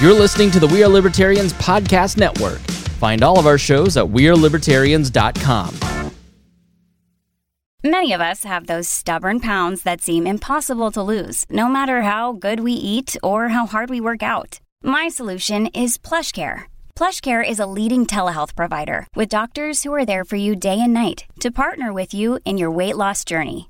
You're listening to the We Are Libertarians Podcast Network. Find all of our shows at WeareLibertarians.com. Many of us have those stubborn pounds that seem impossible to lose, no matter how good we eat or how hard we work out. My solution is PlushCare. PlushCare is a leading telehealth provider with doctors who are there for you day and night to partner with you in your weight loss journey.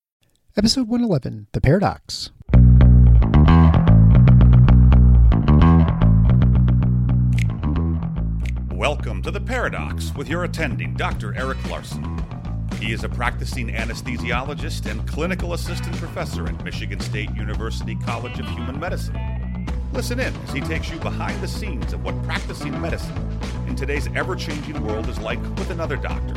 Episode 111 The Paradox. Welcome to The Paradox with your attending Dr. Eric Larson. He is a practicing anesthesiologist and clinical assistant professor at Michigan State University College of Human Medicine. Listen in as he takes you behind the scenes of what practicing medicine in today's ever changing world is like with another doctor.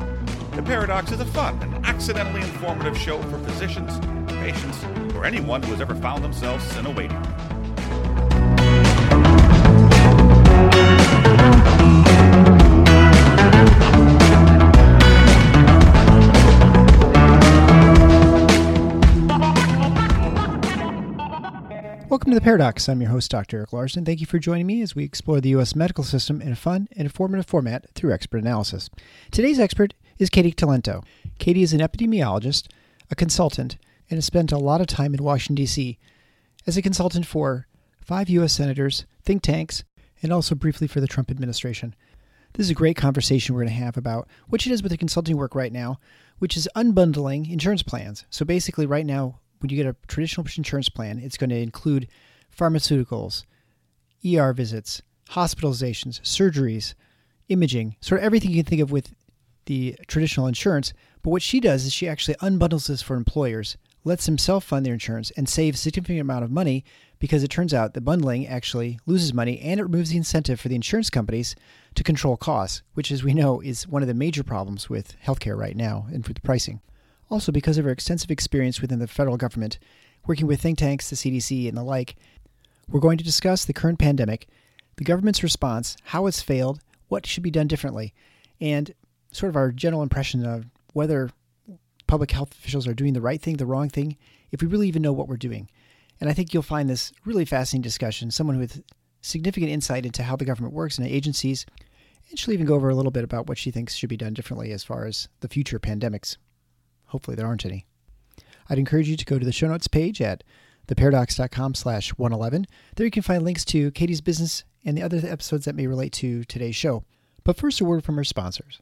The Paradox is a fun and accidentally informative show for physicians, patients, or anyone who has ever found themselves in a waiting room. Welcome to The Paradox. I'm your host, Dr. Eric Larson. Thank you for joining me as we explore the U.S. medical system in a fun and informative format through expert analysis. Today's expert is Katy Talento. Katy is an epidemiologist, a consultant, and has spent a lot of time in Washington, D.C. as a consultant for five U.S. senators, think tanks, and also briefly for the Trump administration. This is a great conversation we're going to have about what she does with her consulting work right now, which is unbundling insurance plans. So basically, right now, when you get a traditional insurance plan, it's going to include pharmaceuticals, ER visits, hospitalizations, surgeries, imaging, sort of everything you can think of with the traditional insurance. But what she does is she actually unbundles this for employers, lets them self fund their insurance, and saves a significant amount of money because it turns out that bundling actually loses money and it removes the incentive for the insurance companies to control costs, which, as we know, is one of the major problems with healthcare right now and with the pricing. Also, because of her extensive experience within the federal government, working with think tanks, the CDC, and the like, we're going to discuss the current pandemic, the government's response, how it's failed, what should be done differently, and sort of our general impression of whether public health officials are doing the right thing, the wrong thing, if we really even know what we're doing. And I think you'll find this really fascinating discussion, someone with significant insight into how the government works and agencies, and she'll even go over a little bit about what she thinks should be done differently as far as the future pandemics. Hopefully there aren't any. I'd encourage you to go to the show notes page at theparadox.com slash 111. There you can find links to Katy's business and the other episodes that may relate to today's show. But first, a word from our sponsors.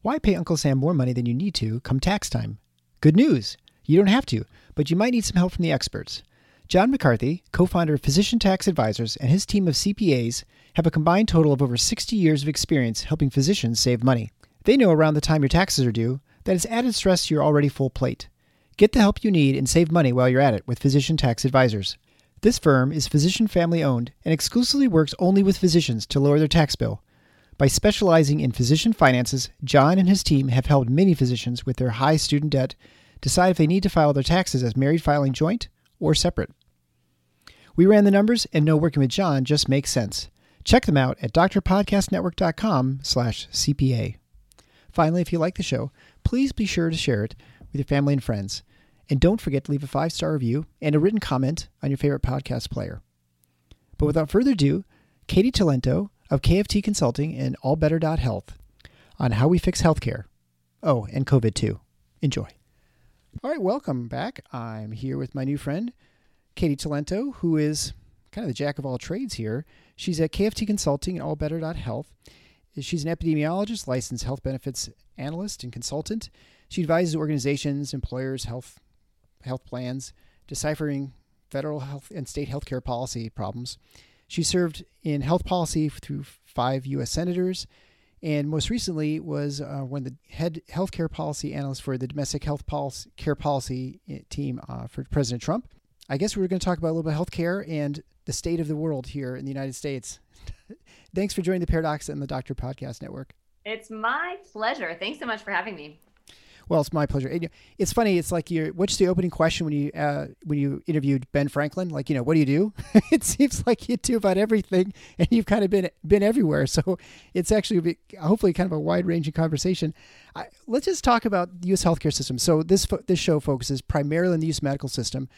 Why pay Uncle Sam more money than you need to come tax time? Good news! You don't have to, but you might need some help from the experts. John McCarthy, co founder of Physician Tax Advisors, and his team of CPAs have a combined total of over 60 years of experience helping physicians save money. They know around the time your taxes are due that it's added stress to your already full plate. Get the help you need and save money while you're at it with Physician Tax Advisors. This firm is physician family owned and exclusively works only with physicians to lower their tax bill. By specializing in physician finances, John and his team have helped many physicians with their high student debt decide if they need to file their taxes as married filing joint or separate. We ran the numbers and know working with John just makes sense. Check them out at drpodcastnetwork.com slash CPA. Finally, if you like the show, please be sure to share it with your family and friends. And don't forget to leave a five star review and a written comment on your favorite podcast player. But without further ado, Katy Talento of KFT Consulting and AllBetter.Health on how we fix healthcare. Oh, and COVID too. Enjoy. All right, welcome back. I'm here with my new friend, Katy Talento, who is kind of the jack of all trades here. She's at KFT Consulting and AllBetter.Health. She's an epidemiologist, licensed health benefits analyst, and consultant. She advises organizations, employers, health health plans, deciphering federal health and state healthcare policy problems. She served in health policy through five U.S. senators, and most recently was uh, when the head healthcare policy analyst for the domestic health policy, care policy eh, team uh, for President Trump. I guess we are going to talk about a little bit of healthcare and the state of the world here in the United States. Thanks for joining the Paradox and the Doctor Podcast Network. It's my pleasure. Thanks so much for having me. Well, it's my pleasure. It's funny. It's like you. What's the opening question when you uh, when you interviewed Ben Franklin? Like, you know, what do you do? it seems like you do about everything, and you've kind of been been everywhere. So it's actually hopefully kind of a wide ranging conversation. I, let's just talk about the U.S. healthcare system. So this this show focuses primarily on the U.S. medical system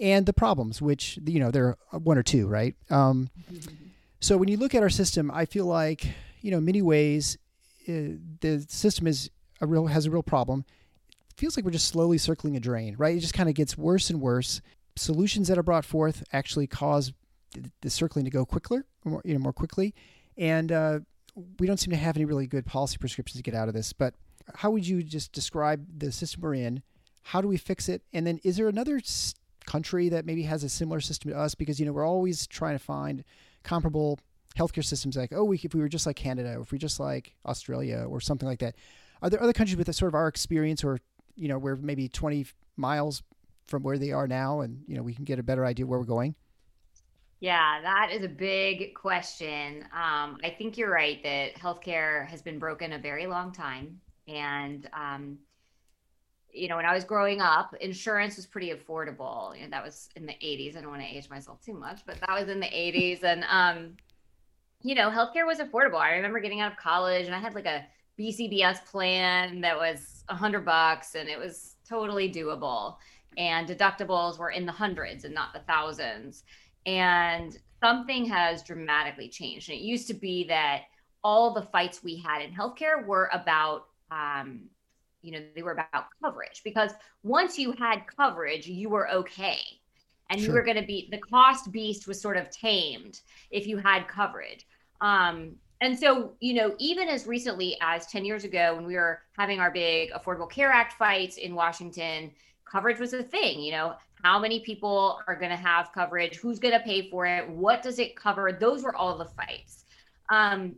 and the problems, which you know there are one or two, right? Um, so when you look at our system, I feel like you know, in many ways, uh, the system is a real has a real problem. It feels like we're just slowly circling a drain, right? It just kind of gets worse and worse. Solutions that are brought forth actually cause the circling to go quicker, more, you know, more quickly, and uh, we don't seem to have any really good policy prescriptions to get out of this. But how would you just describe the system we're in? How do we fix it? And then, is there another country that maybe has a similar system to us? Because you know we're always trying to find comparable healthcare systems. Like, oh, we, if we were just like Canada, or if we just like Australia, or something like that. Are there other countries with a sort of our experience, or you know, we're maybe 20 miles from where they are now, and you know, we can get a better idea where we're going? Yeah, that is a big question. Um, I think you're right that healthcare has been broken a very long time, and um, you know, when I was growing up, insurance was pretty affordable. You know, that was in the 80s. I don't want to age myself too much, but that was in the 80s, and um, you know, healthcare was affordable. I remember getting out of college, and I had like a BCBS plan that was a hundred bucks and it was totally doable. And deductibles were in the hundreds and not the thousands. And something has dramatically changed. And it used to be that all the fights we had in healthcare were about, um, you know, they were about coverage because once you had coverage, you were okay. And sure. you were going to be the cost beast was sort of tamed if you had coverage. Um, and so, you know, even as recently as 10 years ago, when we were having our big Affordable Care Act fights in Washington, coverage was a thing. You know, how many people are going to have coverage? Who's going to pay for it? What does it cover? Those were all the fights. Um,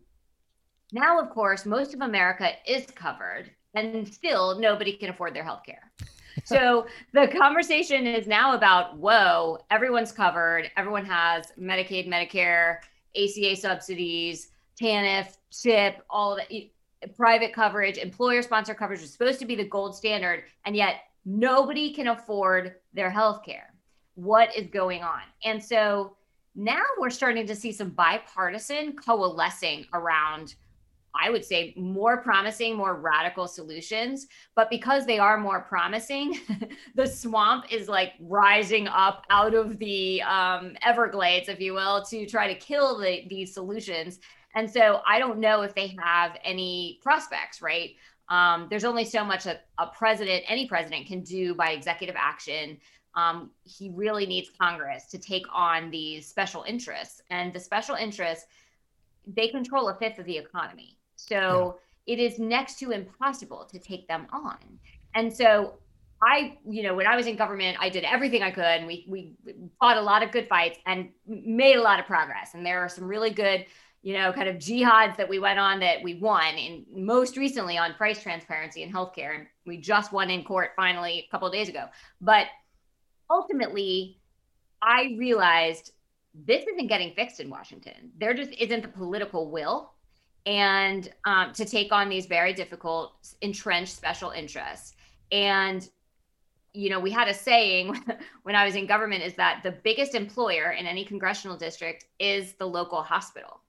now, of course, most of America is covered, and still nobody can afford their health care. so the conversation is now about whoa, everyone's covered, everyone has Medicaid, Medicare, ACA subsidies TANF, CHIP, all that private coverage, employer sponsor coverage is supposed to be the gold standard, and yet nobody can afford their health care. What is going on? And so now we're starting to see some bipartisan coalescing around I would say more promising, more radical solutions. But because they are more promising, the swamp is like rising up out of the um, Everglades, if you will, to try to kill the, these solutions. And so I don't know if they have any prospects, right? Um, there's only so much that a president, any president, can do by executive action. Um, he really needs Congress to take on these special interests. And the special interests, they control a fifth of the economy. So yeah. it is next to impossible to take them on. And so I, you know, when I was in government, I did everything I could, and we we fought a lot of good fights and made a lot of progress. And there are some really good you know, kind of jihads that we went on that we won, and most recently on price transparency in healthcare. And we just won in court finally a couple of days ago. But ultimately, I realized this isn't getting fixed in Washington. There just isn't the political will and um, to take on these very difficult entrenched special interests. And you know, we had a saying when I was in government is that the biggest employer in any congressional district is the local hospital.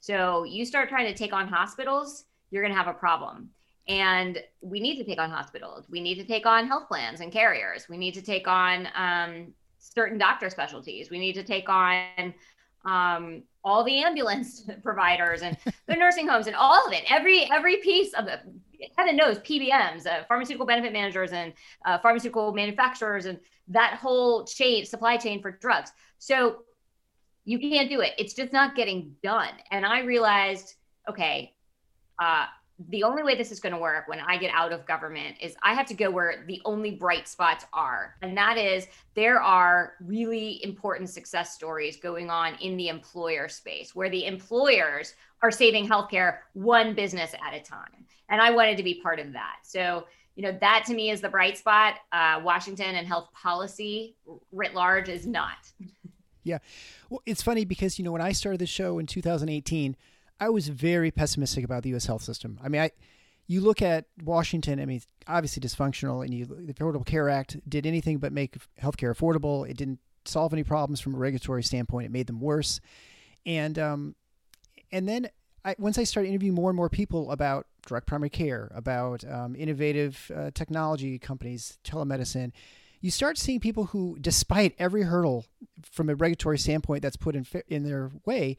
So you start trying to take on hospitals, you're going to have a problem. And we need to take on hospitals. We need to take on health plans and carriers. We need to take on um, certain doctor specialties. We need to take on um, all the ambulance providers and the nursing homes and all of it. Every every piece of it. Heaven knows PBMs, uh, pharmaceutical benefit managers, and uh, pharmaceutical manufacturers, and that whole chain, supply chain for drugs. So you can't do it. It's just not getting done. And I realized, okay, uh, the only way this is going to work when I get out of government is I have to go where the only bright spots are. And that is there are really important success stories going on in the employer space where the employers are saving healthcare one business at a time. And I wanted to be part of that. So, you know, that to me is the bright spot. Uh, Washington and health policy writ large is not. Yeah. Well, it's funny because, you know, when I started the show in 2018, I was very pessimistic about the U.S. health system. I mean, I, you look at Washington, I mean, obviously dysfunctional, and you, the Affordable Care Act did anything but make healthcare affordable. It didn't solve any problems from a regulatory standpoint. It made them worse. And, um, and then I, once I started interviewing more and more people about direct primary care, about um, innovative uh, technology companies, telemedicine, you start seeing people who, despite every hurdle from a regulatory standpoint that's put in in their way,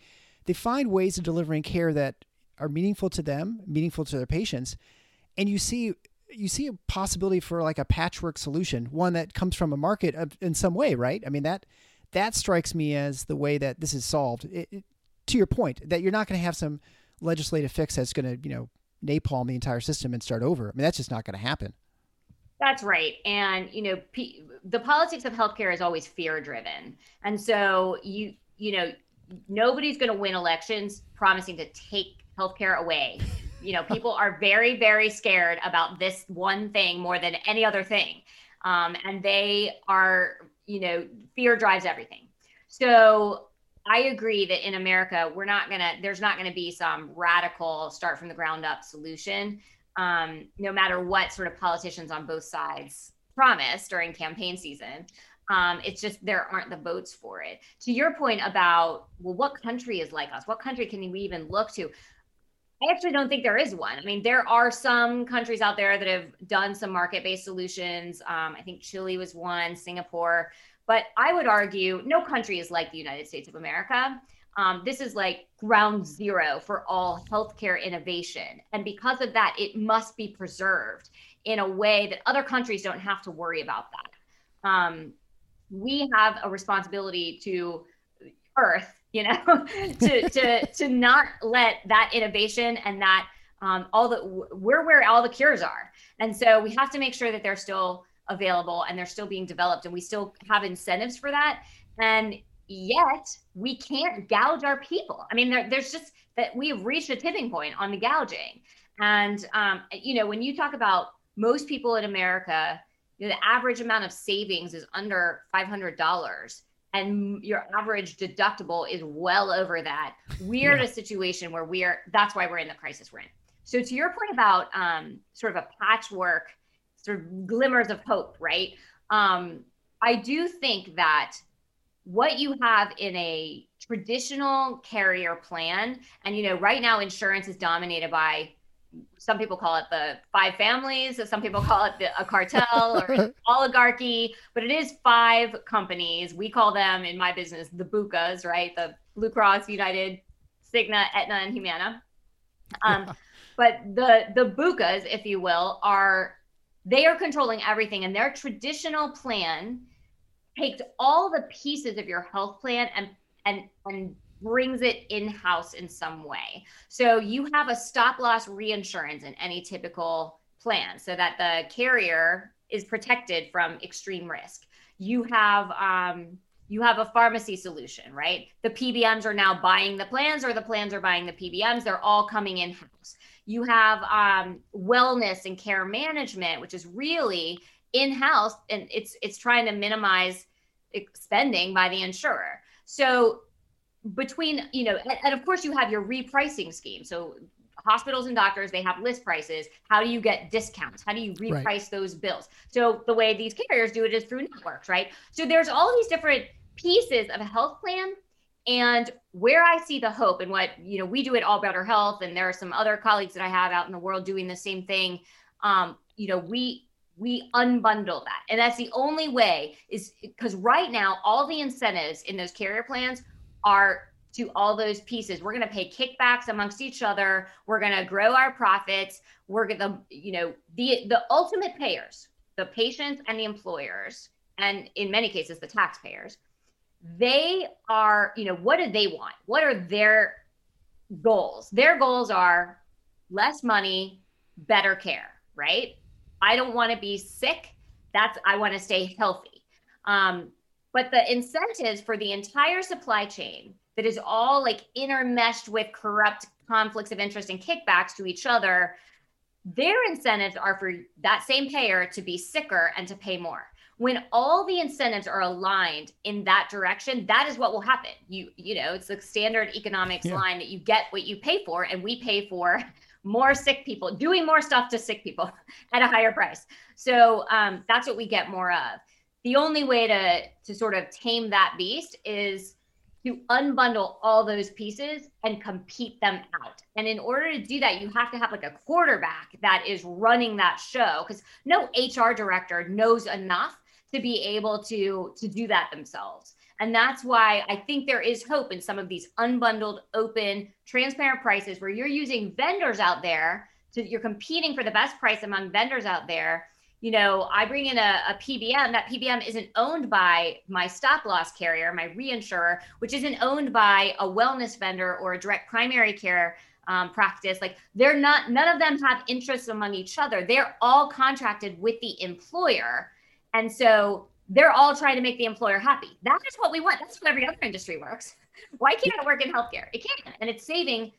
they find ways of delivering care that are meaningful to them, meaningful to their patients, and you see you see a possibility for like a patchwork solution, one that comes from a market in some way, right? I mean that that strikes me as the way that this is solved. It, it, to your point, that you're not going to have some legislative fix that's going to you know napalm the entire system and start over. I mean that's just not going to happen. That's right. And, you know, P- the politics of healthcare is always fear driven. And so you, you know, nobody's going to win elections promising to take healthcare away. You know, people are very, very scared about this one thing more than any other thing. Um, and they are, you know, fear drives everything. So I agree that in America, we're not going to, there's not going to be some radical start from the ground up solution um, no matter what sort of politicians on both sides promise during campaign season. Um, it's just there aren't the votes for it. To your point about, well, what country is like us? What country can we even look to? I actually don't think there is one. I mean, there are some countries out there that have done some market based solutions. Um, I think Chile was one, Singapore. But I would argue no country is like the United States of America. Um, this is like ground zero for all healthcare innovation. And because of that, it must be preserved in a way that other countries don't have to worry about that. Um, we have a responsibility to Earth, you know, to, to, to not let that innovation and that um, all the, we're where all the cures are. And so we have to make sure that they're still available and they're still being developed and we still have incentives for that. And yet we can't gouge our people. I mean, there, there's just that we've reached a tipping point on the gouging. And, um, you know, when you talk about most people in America, you know, the average amount of savings is under $500 and your average deductible is well over that. We're yeah. in a situation where we are, that's why we're in the crisis we're in. So to your point about um, sort of a patchwork, sort of glimmers of hope, right? Um, I do think that what you have in a traditional carrier plan and you know right now insurance is dominated by some people call it the five families some people call it the, a cartel or oligarchy but it is five companies. We call them in my business the bucas right? The blue cross united cigna aetna and humana. Um, but the the bucas if you will are they are controlling everything and their traditional plan takes all the pieces of your health plan and and and brings it in house in some way. So you have a stop loss reinsurance in any typical plan so that the carrier is protected from extreme risk. You have um, you have a pharmacy solution, right? The PBMs are now buying the plans, or the plans are buying the PBMs. They're all coming in house. You have um, wellness and care management, which is really in house, and it's it's trying to minimize spending by the insurer. So between you know, and, of course you have your repricing scheme. So hospitals and doctors they have list prices how do you get discounts how do you reprice right. those bills so the way these carriers do it is through networks right so there's all these different pieces of a health plan and where i see the hope and what you know we do at all better health and there are some other colleagues that i have out in the world doing the same thing um, you know we we unbundle that. And that's the only way is because right now, all the incentives in those carrier plans are to all those pieces. We're going to pay kickbacks amongst each other. We're going to grow our profits. We're going to, you know, the, the ultimate payers, the patients and the employers, and in many cases, the taxpayers, they are, you know, what do they want? What are their goals? Their goals are less money, better care, right? I don't want to be sick. That's I want to stay healthy. Um, but the incentives for the entire supply chain that is all like intermeshed with corrupt conflicts of interest and kickbacks to each other, their incentives are for that same payer to be sicker and to pay more. When all the incentives are aligned in that direction, that is what will happen. You you know, it's the standard economics yeah. line that you get what you pay for and we pay for more sick people, doing more stuff to sick people at a higher price. So um, that's what we get more of. The only way to to sort of tame that beast is to unbundle all those pieces and compete them out. And in order to do that, you have to have like a quarterback that is running that show because no HR director knows enough to be able to to do that themselves. And that's why I think there is hope in some of these unbundled, open, transparent prices where you're using vendors out there to you're competing for the best price among vendors out there you know, I bring in a, a, PBM, that PBM isn't owned by my stop loss carrier, my reinsurer, which isn't owned by a wellness vendor or a direct primary care um, practice. Like they're not, none of them have interests among each other. They're all contracted with the employer. And so they're all trying to make the employer happy. That is what we want. That's how every other industry works. Why can't it work in healthcare? It can. And it's saving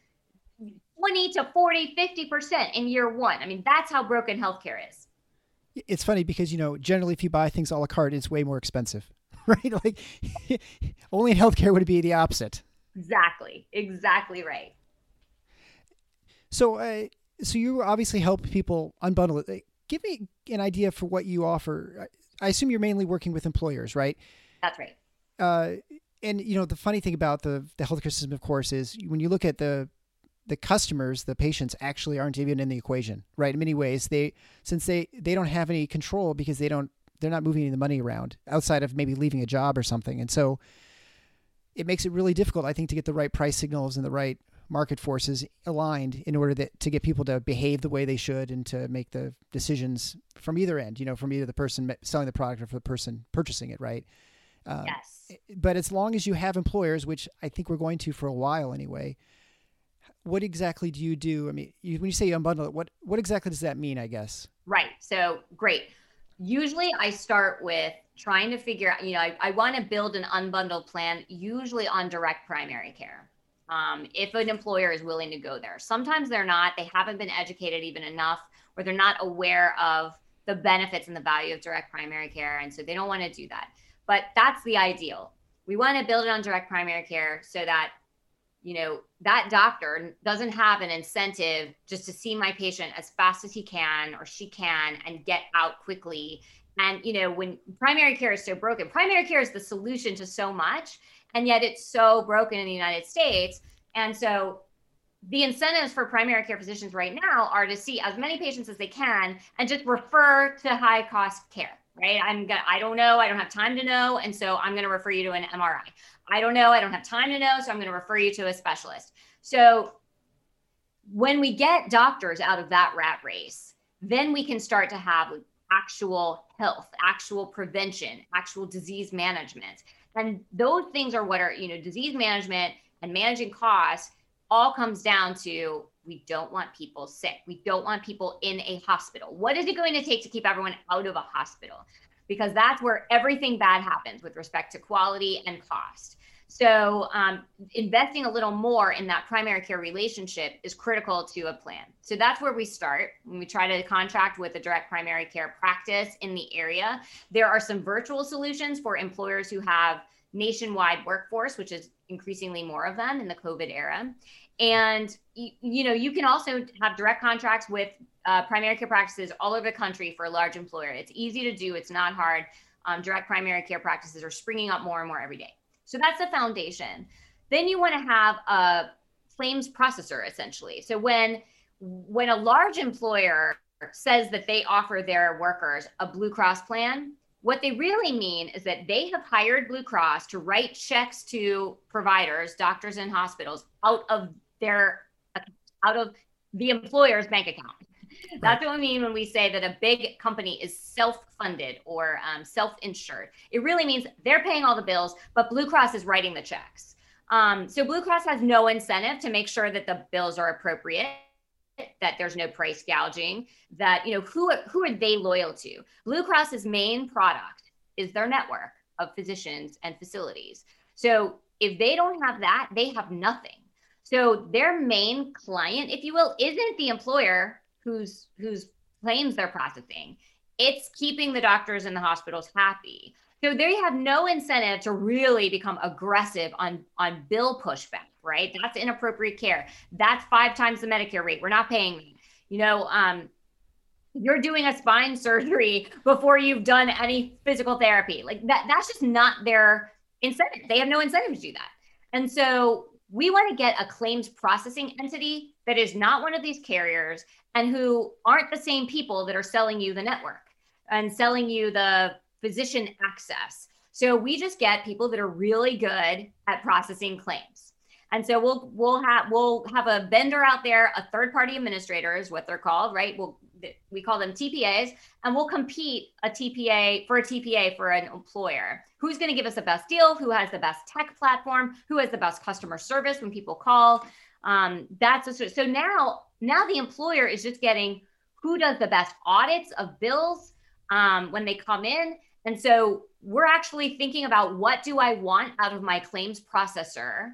20 to 40, 50% in year one. I mean, that's how broken healthcare is it's funny because you know generally if you buy things a la carte it's way more expensive right? Like only in healthcare would it be the opposite. Exactly. Exactly right. So uh, so you obviously help people unbundle it. Give me an idea for what you offer. I assume you're mainly working with employers right? That's right. Uh, and you know the funny thing about the the healthcare system of course is when you look at the the customers, the patients actually aren't even in the equation, right? In many ways, they since they they don't have any control because they don't they're not moving the money around outside of maybe leaving a job or something, and so it makes it really difficult, I think, to get the right price signals and the right market forces aligned in order that, to get people to behave the way they should and to make the decisions from either end, you know, from either the person selling the product or for the person purchasing it, right? Uh, yes. But as long as you have employers, which I think we're going to for a while anyway, what exactly do you do? I mean, you, when you say you unbundle it, what what exactly does that mean? I guess. Right. So great. Usually, I start with trying to figure out. You know, I, I want to build an unbundled plan, usually on direct primary care. Um, if an employer is willing to go there, sometimes they're not. They haven't been educated even enough, or they're not aware of the benefits and the value of direct primary care, and so they don't want to do that. But that's the ideal. We want to build it on direct primary care so that you know that doctor doesn't have an incentive just to see my patient as fast as he can or she can and get out quickly. And you know when primary care is so broken primary care is the solution to so much and yet it's so broken in the united states. And so the incentives for primary care physicians right now are to see as many patients as they can and just refer to high cost care right? I'm gonna i don't know i don't have time to know and so i'm to refer you to an mri I don't know. I don't have time to know. So I'm going to refer you to a specialist. So when we get doctors out of that rat race, then we can start to have actual health, actual prevention, actual disease management. And those things are what are, you know, disease management and managing costs all comes down to we don't want people sick. We don't want people in a hospital. What is it going to take to keep everyone out of a hospital? Because that's where everything bad happens with respect to quality and cost. So, um, investing a little more in that primary care relationship is critical to a plan. So, that's where we start when we try to contract with a direct primary care practice in the area. There are some virtual solutions for employers who have nationwide workforce, which is increasingly more of them in the COVID era. And you know, you can also have direct contracts with uh, primary care practices all over the country for a large employer. It's easy to do. It's not hard. Um, direct primary care practices are springing up more and more every day. So that's the foundation. Then you want to have a claims processor essentially. So when when a large employer says that they offer their workers a Blue Cross plan, what they really mean is that they have hired Blue Cross to write checks to providers, doctors and hospitals out of their out of the employer's bank account. That's what we mean when we say that a big company is self-funded or um, self-insured. It really means they're paying all the bills, but Blue Cross is writing the checks. Um, so Blue Cross has no incentive to make sure that the bills are appropriate that there's no price gouging that you know who who are they loyal to blue cross's main product is their network of physicians and facilities so If they don't have that, they have nothing. So their main client, if you will, isn't the employer whose whose claims they're processing. It's keeping the doctors and the hospitals happy. So they have no incentive to really become aggressive on on bill pushback, right? That's inappropriate care. That's five times the Medicare rate. We're not paying. You know, um, you're doing a spine surgery before you've done any physical therapy. Like that. That's just not their incentive. They have no incentive to do that. And so we want to get a claims processing entity that is not one of these carriers and who aren't the same people that are selling you the network and selling you the physician access. So we just get people that are really good at processing claims. And so we'll we'll have we'll have a vendor out there, a third party administrator is what they're called, right? We'll we call them TPAs, and we'll compete a TPA for a TPA for an employer. Who's going to give us the best deal? Who has the best tech platform? Who has the best customer service when people call? Um, that's a, so now now the employer is just getting who does the best audits of bills um, when they come in, and so we're actually thinking about what do I want out of my claims processor,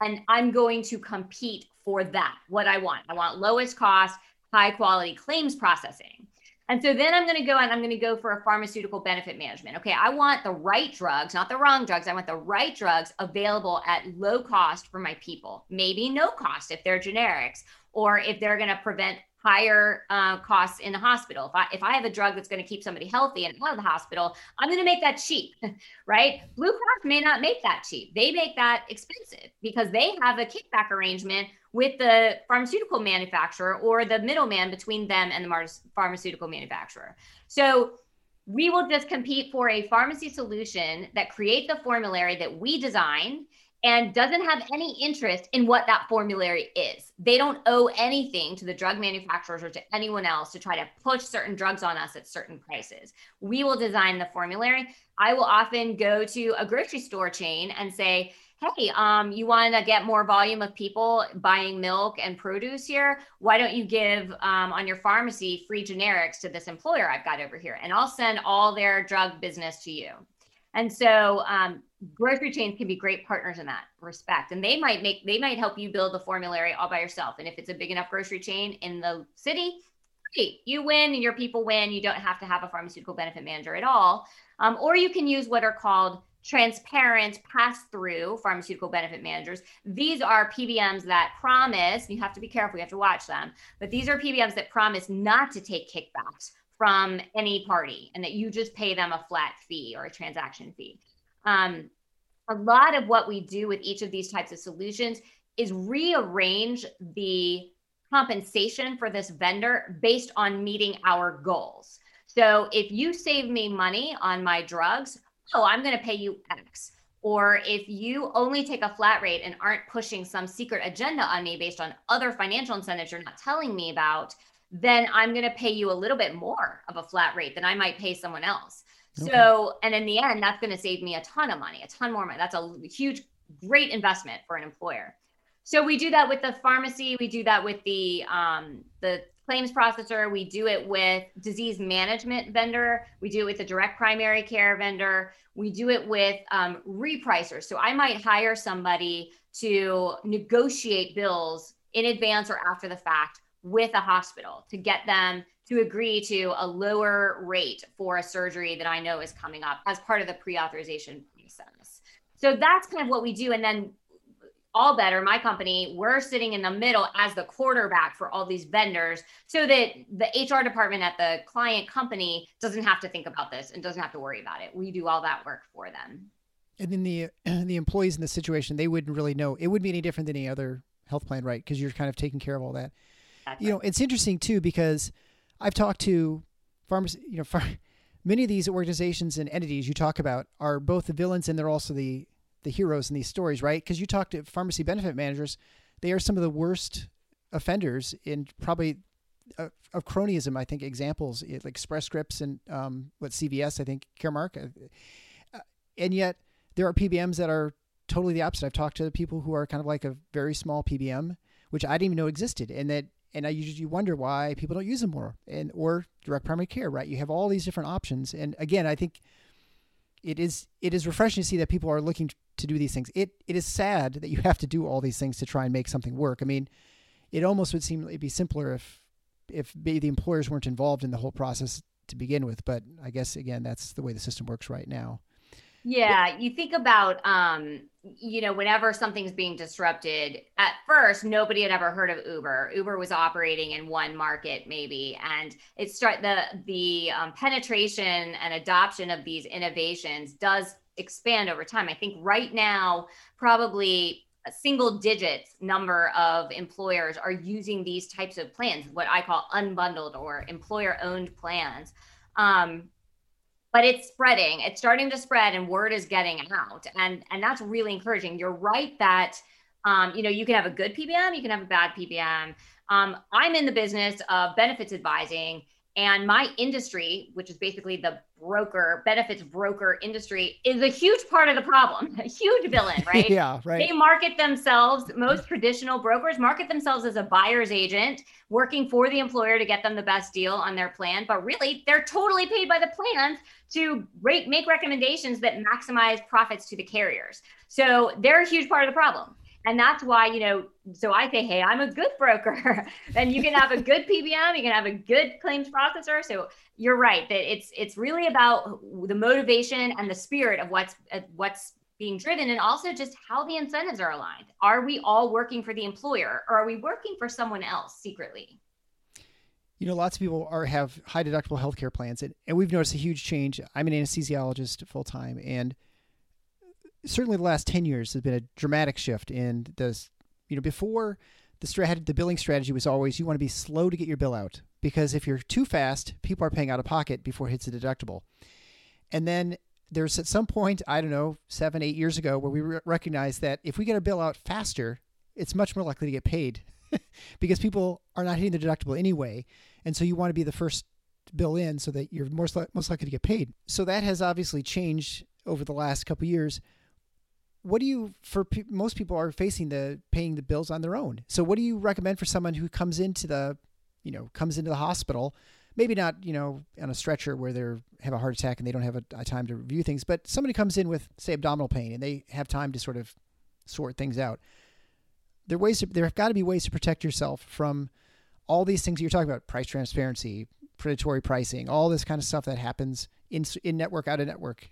and I'm going to compete for that. What I want, I want lowest cost high quality claims processing. And so then I'm going to go and I'm going to go for a pharmaceutical benefit management. Okay, I want the right drugs, not the wrong drugs. I want the right drugs available at low cost for my people. Maybe no cost if they're generics or if they're going to prevent higher uh, costs in the hospital. If I if I have a drug that's going to keep somebody healthy and out of the hospital, I'm going to make that cheap, right? Blue Cross may not make that cheap. They make that expensive because they have a kickback arrangement with the pharmaceutical manufacturer or the middleman between them and the pharmaceutical manufacturer. So we will just compete for a pharmacy solution that creates the formulary that we design and doesn't have any interest in what that formulary is. They don't owe anything to the drug manufacturers or to anyone else to try to push certain drugs on us at certain prices. We will design the formulary. I will often go to a grocery store chain and say, hey, um, you want to get more volume of people buying milk and produce here? Why don't you give um, on your pharmacy free generics to this employer I've got over here? And I'll send all their drug business to you. And so um, grocery chains can be great partners in that respect. And they might make they might help you build the formulary all by yourself. And if it's a big enough grocery chain in the city, great, you win and your people win. You don't have to have a pharmaceutical benefit manager at all. Um, or you can use what are called transparent pass through pharmaceutical benefit managers. These are PBMs that promise, you have to be careful, you have to watch them, but these are PBMs that promise not to take kickbacks from any party and that you just pay them a flat fee or a transaction fee. Um, a lot of what we do with each of these types of solutions is rearrange the compensation for this vendor based on meeting our goals. So if you save me money on my drugs, oh, I'm going to pay you X. Or if you only take a flat rate and aren't pushing some secret agenda on me based on other financial incentives you're not telling me about, then I'm going to pay you a little bit more of a flat rate than I might pay someone else. Okay. So, and in the end, that's going to save me a ton of money, a ton more money. That's a huge, great investment for an employer. So we do that with the pharmacy. We do that with the um, the claims processor. We do it with disease management vendor. We do it with the direct primary care vendor. We do it with um, repricers. So I might hire somebody to negotiate bills in advance or after the fact with a hospital to get them to agree to a lower rate for a surgery that I know is coming up as part of the pre authorization process. So that's kind of what we do. And then all better my company we're sitting in the middle as the quarterback for all these vendors so that the hr department at the client company doesn't have to think about this and doesn't have to worry about it we do all that work for them and then the the employees in the situation they wouldn't really know it wouldn't be any different than any other health plan right because you're kind of taking care of all that that's you right. know, it's interesting too because I've talked to farmers. You know, many of these organizations and entities you talk about are both the villains and they're also the the heroes in these stories, right? Because you talk to pharmacy benefit managers, they are some of the worst offenders in probably uh, of cronyism. I think examples like Express Scripts and um, what CVS, I think Caremark, uh, and yet there are PBMs that are totally the opposite. I've talked to people who are kind of like a very small PBM, which I didn't even know existed, and that and I usually wonder why people don't use them more and or direct primary care right you have all these different options and again I think it is it is refreshing to see that people are looking to do these things. It it is sad that you have to do all these things to try and make something work. I mean, it almost would seem it'd be simpler if if the employers weren't involved in the whole process to begin with. But I guess again, that's the way the system works right now. Yeah, you think about, um, you know, whenever something's being disrupted, at first nobody had ever heard of Uber. Uber was operating in one market, maybe, and it start the the um, penetration and adoption of these innovations does expand over time. I think right now, probably a single digit number of employers are using these types of plans, what I call unbundled or employer owned plans. Um, but it's spreading. It's starting to spread and word is getting out. And and that's really encouraging. You're right that um, you know you can have a good pbm you can have a bad pbm um, i'm in the business of benefits advising and my industry, which is basically the broker, benefits broker industry, is a huge part of the problem, a huge villain, right? yeah, right. They market themselves, most traditional brokers market themselves as a buyer's agent working for the employer to get them the best deal on their plan. But really, they're totally paid by the plans to rate, make recommendations that maximize profits to the carriers. So they're a huge part of the problem. And that's why, you know, so I say, hey, I'm a good broker. and you can have a good PBM, you can have a good claims processor. So you're right that it's it's really about the motivation and the spirit of what's what's being driven and also just how the incentives are aligned. Are we all working for the employer or are we working for someone else secretly? You know, lots of people are have high deductible healthcare plans, and, and we've noticed a huge change. I'm an anesthesiologist full time, and certainly the last 10 years has been a dramatic shift in this you know before the strat- the billing strategy was always you want to be slow to get your bill out because if you're too fast people are paying out of pocket before it hits the deductible. And then there's at some point i don't know seven eight years ago where we re- recognized that if we get our bill out faster it's much more likely to get paid because people are not hitting the deductible anyway. And so you want to be the first bill in so that you're most, li- most likely to get paid. So that has obviously changed over the last couple years what do you for pe- most people are facing the paying the bills on their own. So what do you recommend for someone who comes into the you know comes into the hospital? Maybe not you know on a stretcher where they have a heart attack and they don't have a, a, time to review things but somebody comes in with say abdominal pain and they have time to sort of sort things out. There ways to, there have got to be ways to protect yourself from all these things that you're talking about price transparency predatory pricing all this kind of stuff that happens in in network out of network.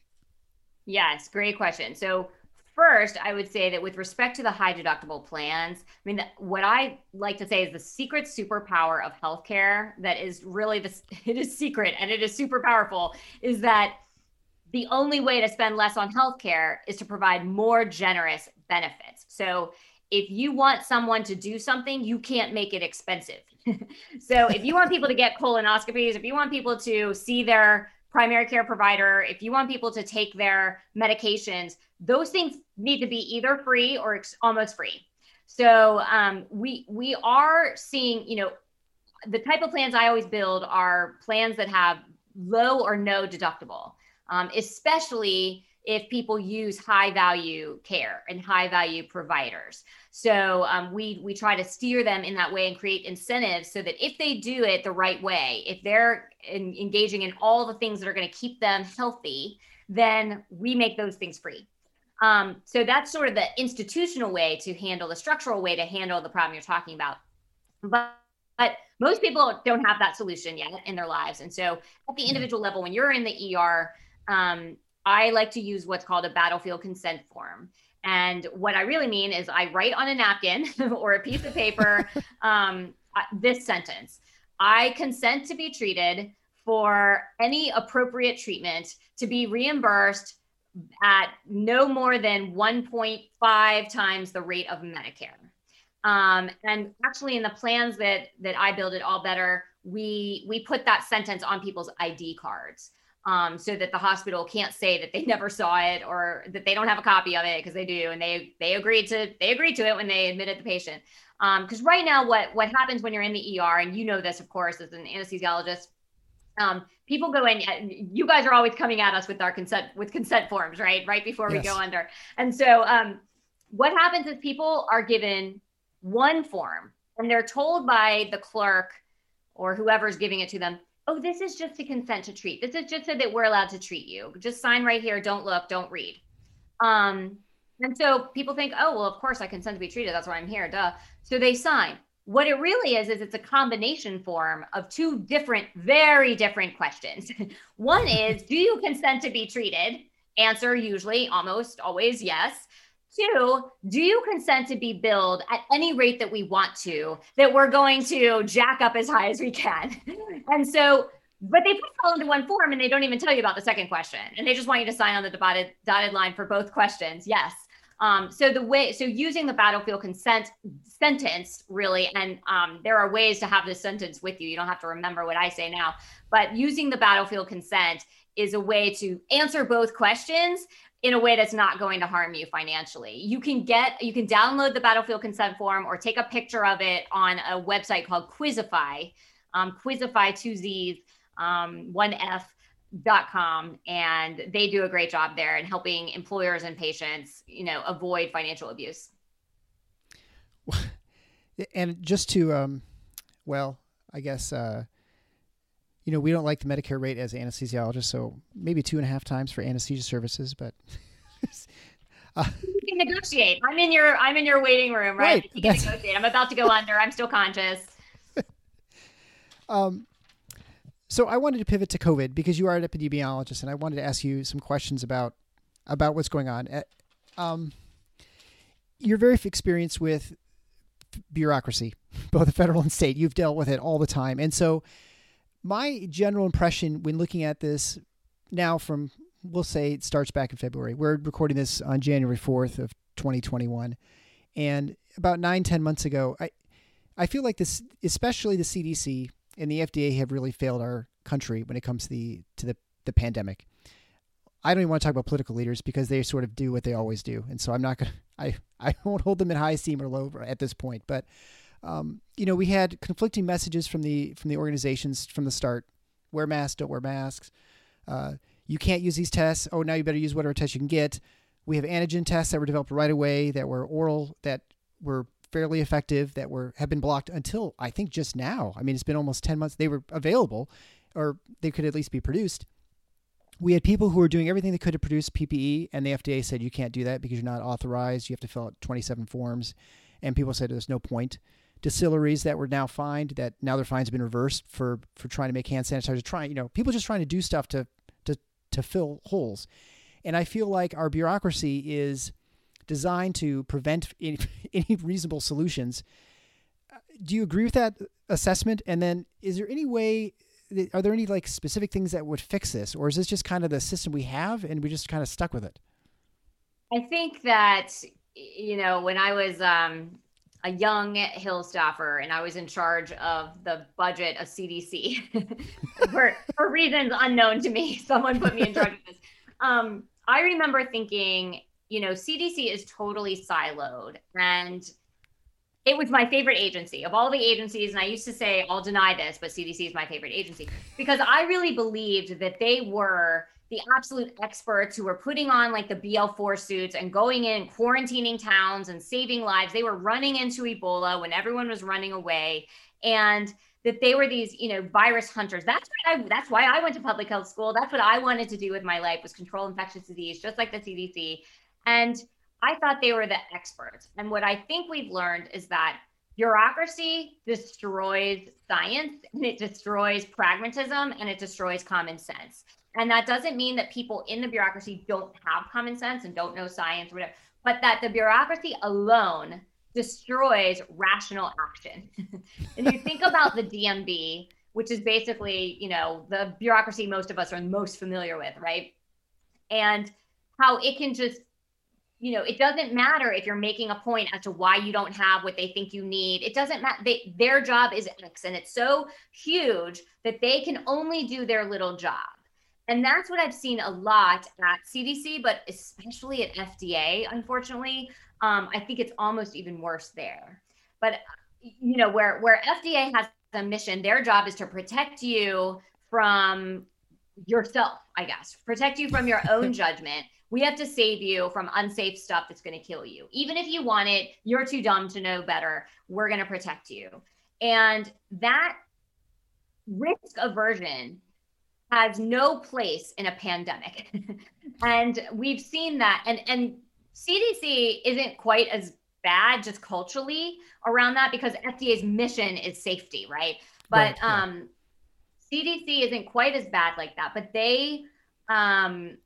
Yes great question. So First, I would say that with respect to the high deductible plans, I mean, what I like to say is the secret superpower of healthcare that is really the it is secret and it is super powerful is that the only way to spend less on healthcare is to provide more generous benefits. So if you want someone to do something, you can't make it expensive. so if you want people to get colonoscopies, if you want people to see their primary care provider, if you want people to take their medications, those things need to be either free or ex- almost free. So um, we we are seeing, you know, the type of plans I always build are plans that have low or no deductible, um, especially if people use high value care and high value providers. So um, we we try to steer them in that way and create incentives so that if they do it the right way, if they're in, engaging in all the things that are going to keep them healthy, then we make those things free. Um, so that's sort of the institutional way to handle the structural way to handle the problem you're talking about. But but most people don't have that solution yet in their lives. And so at the individual level, when you're in the ER, um, I like to use what's called a battlefield consent form. And what I really mean is I write on a napkin or a piece of paper um, uh, this sentence I consent to be treated for any appropriate treatment to be reimbursed at no more than 1.5 times the rate of Medicare. Um, and actually, in the plans that that I build it all better, we we put that sentence on people's ID cards um, so that the hospital can't say that they never saw it or that they don't have a copy of it because they do and they they agreed to they agreed to it when they admitted the patient. Because um, right now what what happens when you're in the er and you know this of course as an anesthesiologist um, people go in you guys are always coming at us with our consent with consent forms right? Right before yes. we go under. And so um, what happens is people are given one form and they're told by the clerk or whoever's giving it to them oh, this is just a consent to treat. This is just so that we're allowed to treat you. Just sign right here. Don't look, don't read. Um, And so people think, oh, well, of course I consent to be treated. That's why I'm here. Duh. So they sign. What it really is, is it's a combination form of two different, very different questions. One is, do you consent to be treated? Answer usually, almost always yes. Two, do you consent to be billed at any rate that we want to, that we're going to jack up as high as we can? And so, but they put it all into one form and they don't even tell you about the second question. And they just want you to sign on the dotted, dotted line for both questions. Yes. Um, so the way, so using the battlefield consent sentence really, and um, there are ways to have this sentence with you. You don't have to remember what I say now, but using the battlefield consent is a way to answer both questions in a way that's not going to harm you financially. You can get, you can download the battlefield consent form or take a picture of it on a website called Quizzify, um, Quizzify two Z's, um, one F dot com and they do a great job there in helping employers and patients you know avoid financial abuse and just to um well i guess uh you know we don't like the medicare rate as anesthesiologists so maybe two and a half times for anesthesia services but uh, you can negotiate. I'm in your i'm in your waiting room right, right you can negotiate. I'm about to go under. I'm still conscious. Um so I wanted to pivot to COVID because you are an epidemiologist, and I wanted to ask you some questions about about what's going on. Um, you're very experienced with bureaucracy, both the federal and state. You've dealt with it all the time, and so my general impression when looking at this now, from we'll say it starts back in February. We're recording this on January 4th of 2021, and about nine ten months ago, I I feel like this, especially the CDC and the FDA have really failed our country when it comes to the to the, the pandemic. I don't even want to talk about political leaders because they sort of do what they always do, and so I'm not gonna I I won't hold them in high esteem or low at this point. But um, you know, we had conflicting messages from the from the organizations from the start: wear masks, don't wear masks. Uh, you can't use these tests. Oh, now you better use whatever test you can get. We have antigen tests that were developed right away that were oral that were fairly effective that were have been blocked until I think just now. I mean, it's been almost 10 months. They were available or they could at least be produced. We had people who were doing everything they could to produce PPE, and the FDA said you can't do that because you're not authorized. You have to fill out 27 forms. And people said there's no point. Distilleries that were now fined, that now their fines have been reversed for for trying to make hand sanitizer, trying, you know, people just trying to do stuff to to to fill holes. And I feel like our bureaucracy is designed to prevent any, any reasonable solutions. Uh, do you agree with that assessment? And then, is there any way? Are there any like specific things that would fix this, or is this just kind of the system we have and we just kind of stuck with it? I think that you know when I was um, a young Hill staffer and I was in charge of the budget of CDC for, for reasons unknown to me. Someone put me in charge of this. Um, I remember thinking you know, CDC is totally siloed. And it was my favorite agency of all the agencies. And I used to say, I'll deny this, but CDC is my favorite agency because I really believed that they were the absolute experts who were putting on like the BL4 suits and going in, quarantining towns and saving lives. They were running into Ebola when everyone was running away. And that they were these, you know, virus hunters. That's why I that's why I went to public health school. That's what I wanted to do with my life was control infectious disease, just like the CDC. And I thought they were the experts. And what I think we've learned is that bureaucracy destroys science and it destroys pragmatism and it destroys common sense. And that doesn't mean that people in the bureaucracy don't have common sense and don't know science or whatever, but that the bureaucracy alone destroys rational action. and you think about the DMV, which is basically, you know, the bureaucracy most of us are most familiar with, right? And how it can just you know, it doesn't matter if you're making a point as to why you don't have what they think you need. It doesn't matter. They, their job is X and it's so huge that they can only do their little job. And that's what I've seen a lot at CDC, but especially at FDA, unfortunately. Um, I think it's almost even worse there. But you know, where where FDA has a mission, their job is to protect you from yourself, I guess, protect you from your own judgment we have to save you from unsafe stuff that's going to kill you. Even if you want it, you're too dumb to know better. We're going to protect you. And that risk aversion has no place in a pandemic. and we've seen that and and CDC isn't quite as bad just culturally around that because FDA's mission is safety, right? But right, yeah. um, CDC isn't quite as bad like that, but they um,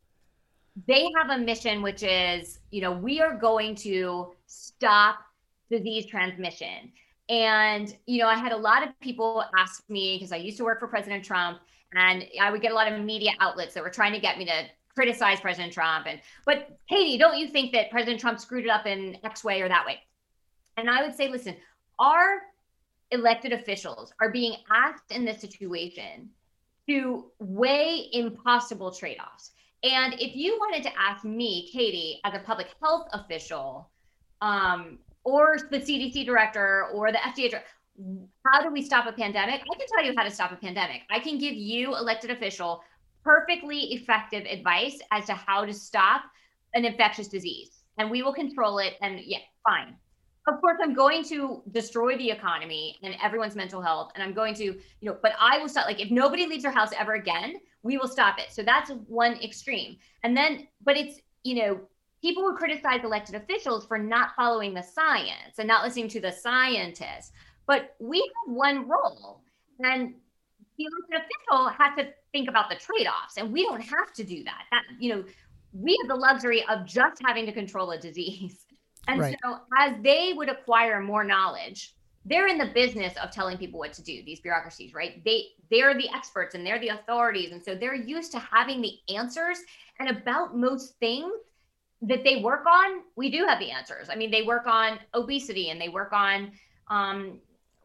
they have a mission which is, you know, we are going to stop disease transmission. And, you know, I had a lot of people ask me because I used to work for President Trump and I would get a lot of media outlets that were trying to get me to criticize President Trump. And, but Katy, don't you think that President Trump screwed it up in X way or that way? And I would say, listen, our elected officials are being asked in this situation to weigh impossible trade offs. And if you wanted to ask me, Katy, as a public health official, um, or the CDC director or the FDA director, how do we stop a pandemic? I can tell you how to stop a pandemic. I can give you, elected official, perfectly effective advice as to how to stop an infectious disease. And we will control it. And yeah, fine of course i'm going to destroy the economy and everyone's mental health and i'm going to you know but i will stop like if nobody leaves their house ever again we will stop it so that's one extreme and then but it's you know people would criticize elected officials for not following the science and not listening to the scientists but we have one role and the elected official has to think about the trade-offs and we don't have to do that that you know we have the luxury of just having to control a disease and right. so as they would acquire more knowledge, they're in the business of telling people what to do, these bureaucracies, right? They they're the experts and they're the authorities. And so they're used to having the answers. And about most things that they work on, we do have the answers. I mean, they work on obesity and they work on um,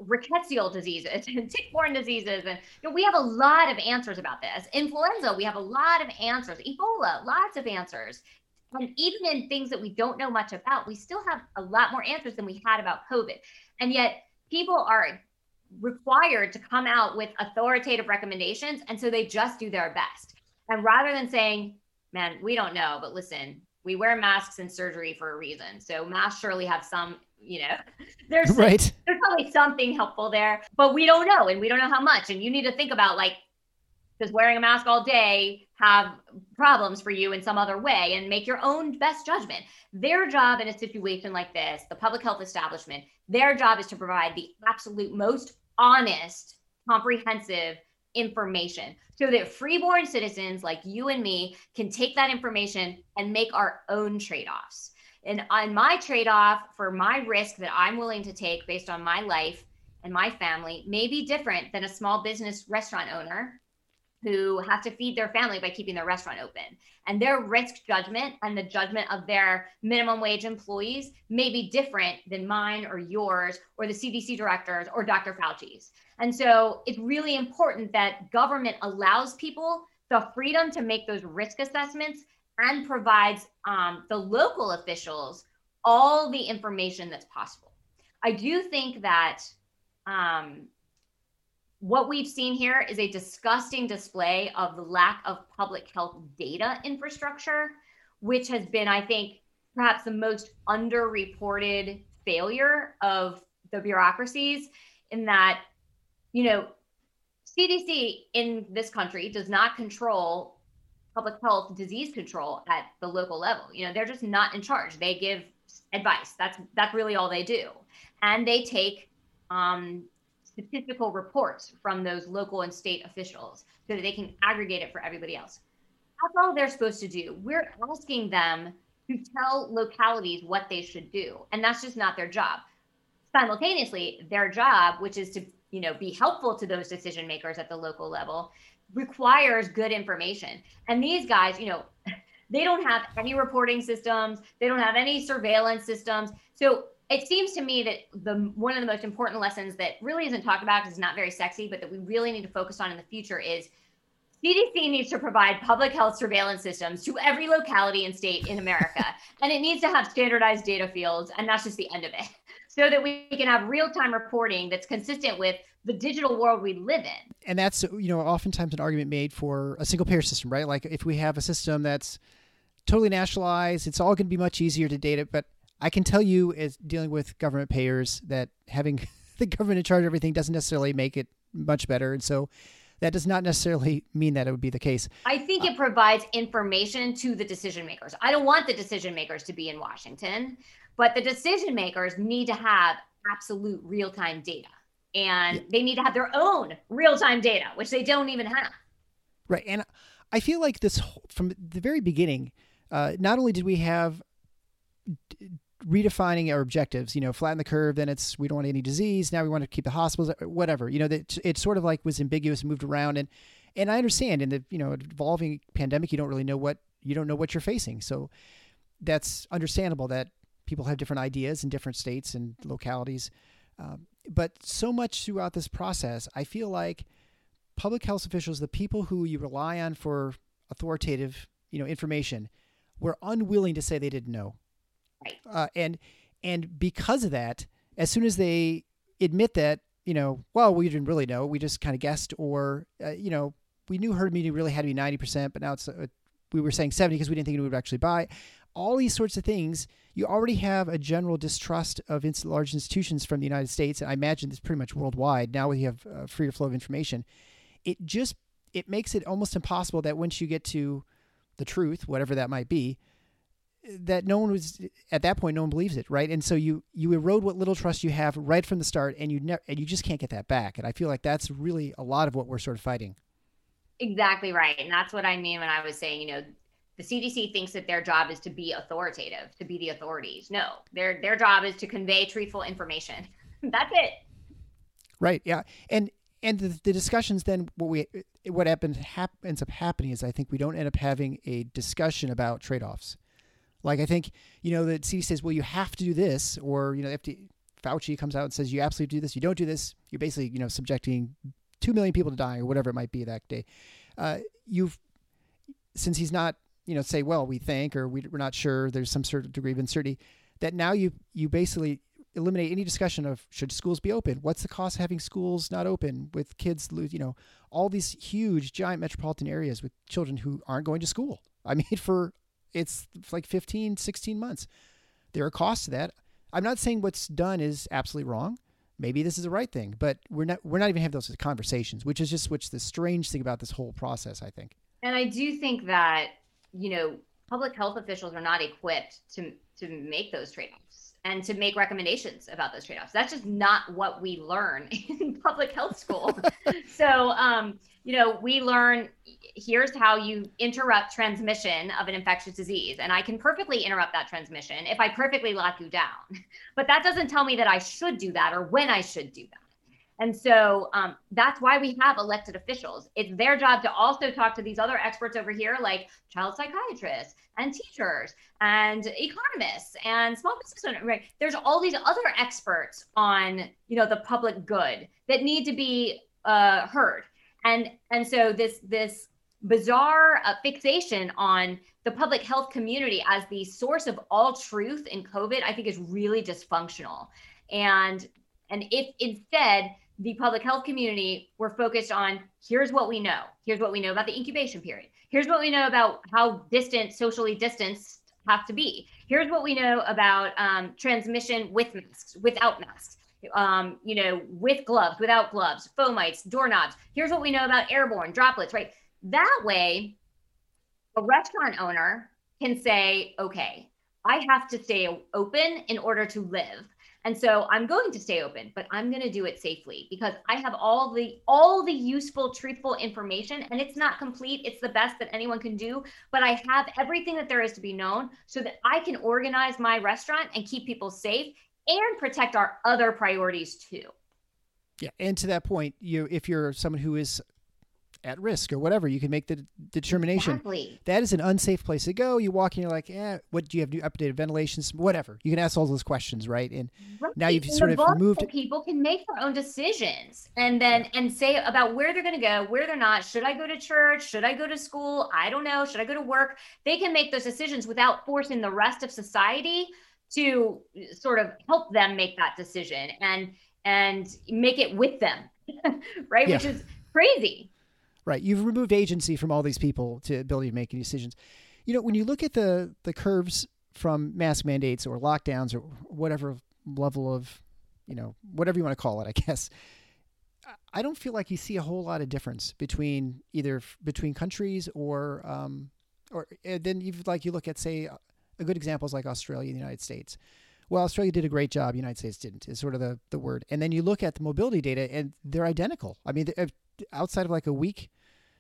rickettsial diseases and tick-borne diseases and you know, we have a lot of answers about this influenza we have a lot of answers ebola lots of answers and even in things that we don't know much about, we still have a lot more answers than we had about COVID. And yet people are required to come out with authoritative recommendations. And so they just do their best. And rather than saying, man, we don't know, but listen, we wear masks in surgery for a reason. So masks surely have some, you know, there's right. there's probably something helpful there, but we don't know and we don't know how much. And you need to think about like does wearing a mask all day have problems for you in some other way and make your own best judgment. Their job in a situation like this, the public health establishment, their job is to provide the absolute most honest, comprehensive information so that freeborn citizens like you and me can take that information and make our own trade offs. And uh, on my trade off for my risk that I'm willing to take based on my life and my family may be different than a small business restaurant owner who have to feed their family by keeping their restaurant open. And their risk judgment and the judgment of their minimum wage employees may be different than mine or yours or the CDC directors or Dr. Fauci's. And so it's really important that government allows people the freedom to make those risk assessments and provides um, the local officials all the information that's possible. I do think that um, what we've seen here is a disgusting display of the lack of public health data infrastructure, which has been, I think, perhaps the most underreported failure of the bureaucracies in that, you know, CDC in this country does not control public health disease control at the local level. You know, they're just not in charge. They give advice. That's that's really all they do. And they take um, statistical reports from those local and state officials so that they can aggregate it for everybody else. That's all they're supposed to do. We're asking them to tell localities what they should do, and that's just not their job. Simultaneously, their job, which is to you know be helpful to those decision makers at the local level, requires good information. And these guys, you know, they don't have any reporting systems, they don't have any surveillance systems. So it seems to me that the one of the most important lessons that really isn't talked about because it's not very sexy, but that we really need to focus on in the future is CDC needs to provide public health surveillance systems to every locality and state in America. and it needs to have standardized data fields, and that's just the end of it. So that we can have real-time reporting that's consistent with the digital world we live in. And that's you know oftentimes an argument made for a single payer system, right? Like if we have a system that's totally nationalized, it's all going to be much easier to data, but I can tell you, as dealing with government payers, that having the government in charge of everything doesn't necessarily make it much better. And so, that does not necessarily mean that it would be the case. I think it provides information to the decision makers. I don't want the decision makers to be in Washington, but the decision makers need to have absolute real time data and yeah. they need to have their own real time data, which they don't even have. Right. And I feel like this from the very beginning, uh, not only did we have redefining our objectives, you know, flatten the curve, then it's we don't want any disease. Now we want to keep the hospitals, uh, whatever. You know, that it sort of like was ambiguous and moved around. And and I understand in the you know evolving pandemic, you don't really know what you don't know what you're facing. So that's understandable that people have different ideas in different states and localities. Um, but so much throughout this process, I feel like public health officials, the people who you rely on for authoritative, you know, information, were unwilling to say they didn't know. Right. Uh, and and because of that, as soon as they admit that, you know, well, we didn't really know, we just kind of guessed, or uh, you know, we knew herd immunity really had to be ninety percent, but now it's uh, we were saying seventy because we didn't think it would actually buy. All these sorts of things, you already have a general distrust of large institutions from the United States, and I imagine this pretty much worldwide. Now we have uh, freer flow of information. It just it makes it almost impossible that once you get to the truth, whatever that might be, that no one was at that point no one believes it right and so you you erode what little trust you have right from the start and you never and you just can't get that back and i feel like that's really a lot of what we're sort of fighting exactly right and that's what i mean when i was saying you know the cdc thinks that their job is to be authoritative to be the authorities no their their job is to convey truthful information that's it right yeah and and the, the discussions then what we what happens hap, ends up happening is i think we don't end up having a discussion about trade-offs like I think you know the CDC says, well, you have to do this, or you know, FD, Fauci comes out and says you absolutely do this. You don't do this, you're basically you know subjecting two million people to die or whatever it might be that day. Uh, you've since he's not you know say well we think or we, we're not sure there's some sort of degree of uncertainty that now you you basically eliminate any discussion of should schools be open what's the cost of having schools not open with kids lose you know all these huge giant metropolitan areas with children who aren't going to school i mean for it's like 15, 16 months. There are costs to that. I'm not saying what's done is absolutely wrong. Maybe this is the right thing, but we're not we're not even having those conversations, which is just which the strange thing about this whole process, I think. And I do think that, you know, public health officials are not equipped to to make those trade-offs and to make recommendations about those trade-offs. That's just not what we learn in public health school. so um, you know, we learn here's how you interrupt transmission of an infectious disease. And I can perfectly interrupt that transmission if I perfectly lock you down. But that doesn't tell me that I should do that or when I should do that. And so um, that's why we have elected officials. It's their job to also talk to these other experts over here, like child psychiatrists and teachers and economists and small business owners. Right? There's all these other experts on, you know, the public good that need to be uh, heard and and so this this bizarre uh, fixation on the public health community as the source of all truth in covid i think is really dysfunctional and and if instead the public health community were focused on here's what we know here's what we know about the incubation period here's what we know about how distant socially distanced have to be here's what we know about um, transmission with masks without masks um, you know, with gloves, without gloves, fomites, doorknobs. Here's what we know about airborne droplets, right? That way, a restaurant owner can say, okay, I have to stay open in order to live. And so I'm going to stay open, but I'm going to do it safely because I have all the all the useful truthful information and it's not complete, it's the best that anyone can do, but I have everything that there is to be known so that I can organize my restaurant and keep people safe and protect our other priorities too. Yeah, and to that point, you if you're someone who is at risk or whatever, you can make the determination. Exactly. That is an unsafe place to go. You walk in, you're like, eh, what do you have new updated ventilations? Whatever. You can ask all those questions, right? And right. now you've and sort of removed people can make their own decisions and then and say about where they're gonna go, where they're not. Should I go to church? Should I go to school? I don't know. Should I go to work? They can make those decisions without forcing the rest of society to sort of help them make that decision and and make it with them right yeah. which is crazy right you've removed agency from all these people to ability to make any decisions you know when you look at the the curves from mask mandates or lockdowns or whatever level of you know whatever you want to call it i guess I don't feel like you see a whole lot of difference between either between countries or um, or then you like you look at say a good example is like Australia and the United States. Well, Australia did a great job. United States didn't. Is sort of the the word. And then you look at the mobility data, and they're identical. I mean, outside of like a week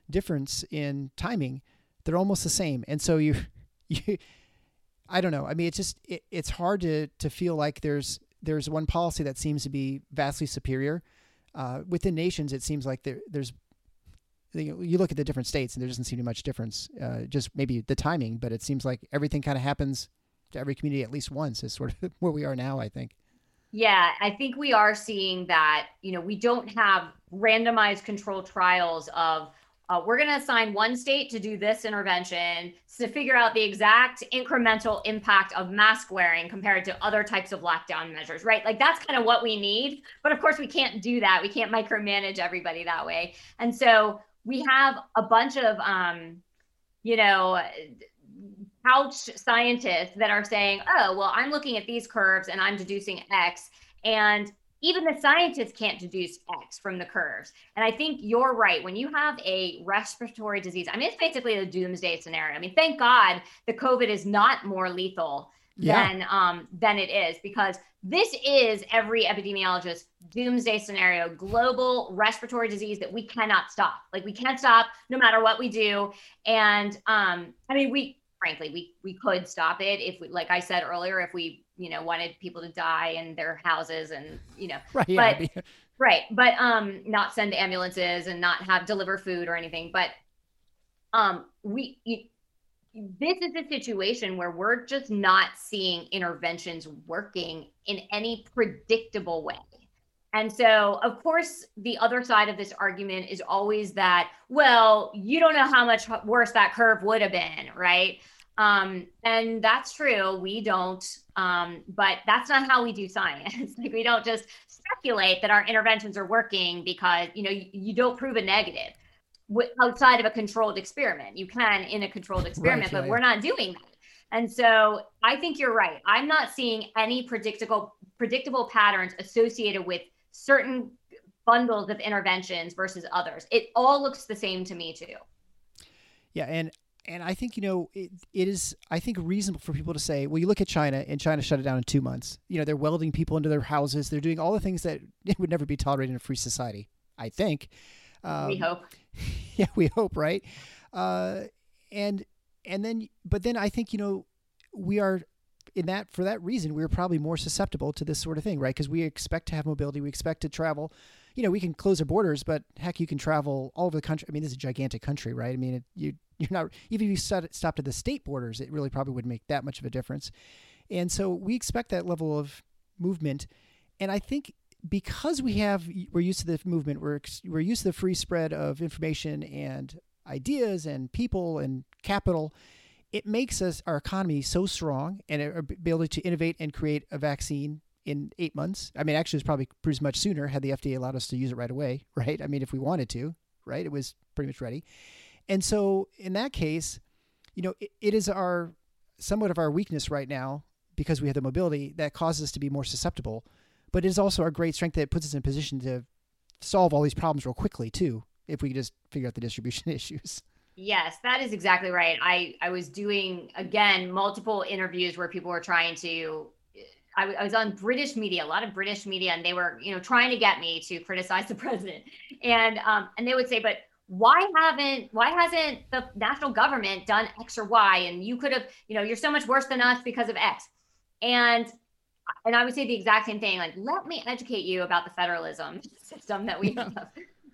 difference in timing, they're almost the same. And so you you I don't know. I mean, it's just it, it's hard to to feel like there's there's one policy that seems to be vastly superior. Uh, within nations, it seems like there, there's you look at the different states and there doesn't seem to be much difference. Uh, just maybe the timing, but it seems like everything kind of happens to every community at least once. Is sort of where we are now. I think. Yeah, I think we are seeing that. You know, we don't have randomized control trials of uh, we're going to assign one state to do this intervention to figure out the exact incremental impact of mask wearing compared to other types of lockdown measures, right? Like that's kind of what we need. But of course, we can't do that. We can't micromanage everybody that way. And so we have a bunch of, um, you know, couch scientists that are saying, oh, well, I'm looking at these curves and I'm deducing X. And even the scientists can't deduce X from the curves. And I think you're right. When you have a respiratory disease, I mean, it's basically a doomsday scenario. I mean, thank God the COVID is not more lethal yeah. than um, than it is because this is every epidemiologist doomsday scenario global respiratory disease that we cannot stop like we can't stop no matter what we do and um, i mean we frankly we we could stop it if we like i said earlier if we you know wanted people to die in their houses and you know right yeah. but right but um not send ambulances and not have deliver food or anything but um we you, this is a situation where we're just not seeing interventions working in any predictable way and so, of course, the other side of this argument is always that, well, you don't know how much worse that curve would have been, right? Um, and that's true. We don't, um, but that's not how we do science. like we don't just speculate that our interventions are working because you know you, you don't prove a negative outside of a controlled experiment. You can in a controlled experiment, right, but we're not doing that. And so I think you're right. I'm not seeing any predictable predictable patterns associated with certain bundles of interventions versus others. It all looks the same to me too. Yeah, and and I think you know it, it is I think reasonable for people to say, well, you look at China and China shut it down in two months. You know, they're welding people into their houses. They're doing all the things that would never be tolerated in a free society. I think. Um, we hope. Yeah, we hope, right? Uh, and and then, but then I think you know we are in that for that reason we're probably more susceptible to this sort of thing, right? Because we expect to have mobility, we expect to travel you know, we can close our borders, but heck, you can travel all over the country. I mean, this is a gigantic country, right? I mean, it, you you're not even if you stopped at the state borders, it really probably wouldn't make that much of a difference. And so we expect that level of movement, and I think because we have we're used to the movement, we're we're used to the free spread of information and ideas and people and capital. It makes us our economy so strong and our ability to innovate and create a vaccine in eight months. I mean, actually, it's probably much sooner had the FDA allowed us to use it right away, right? I mean, if we wanted to, right? It was pretty much ready. And so, in that case, you know, it, it is our somewhat of our weakness right now because we have the mobility that causes us to be more susceptible. But it is also our great strength that puts us in a position to solve all these problems real quickly too, if we just figure out the distribution issues. Yes, that is exactly right. I, I was doing again multiple interviews where people were trying to I, w- I was on British media, a lot of British media, and they were, you know, trying to get me to criticize the president. And um, and they would say, but why haven't why hasn't the national government done X or Y? And you could have, you know, you're so much worse than us because of X. And and I would say the exact same thing. Like, let me educate you about the federalism system that we have.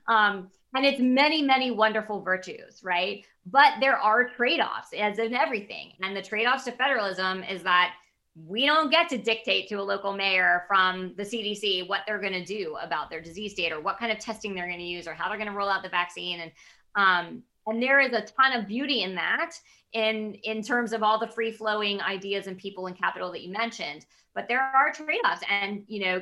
Um, and it's many, many wonderful virtues, right? But there are trade-offs, as in everything. And the trade-offs to federalism is that we don't get to dictate to a local mayor from the CDC what they're going to do about their disease state or what kind of testing they're going to use or how they're going to roll out the vaccine and um, and there is a ton of beauty in that in in terms of all the free flowing ideas and people and capital that you mentioned but there are trade-offs and you know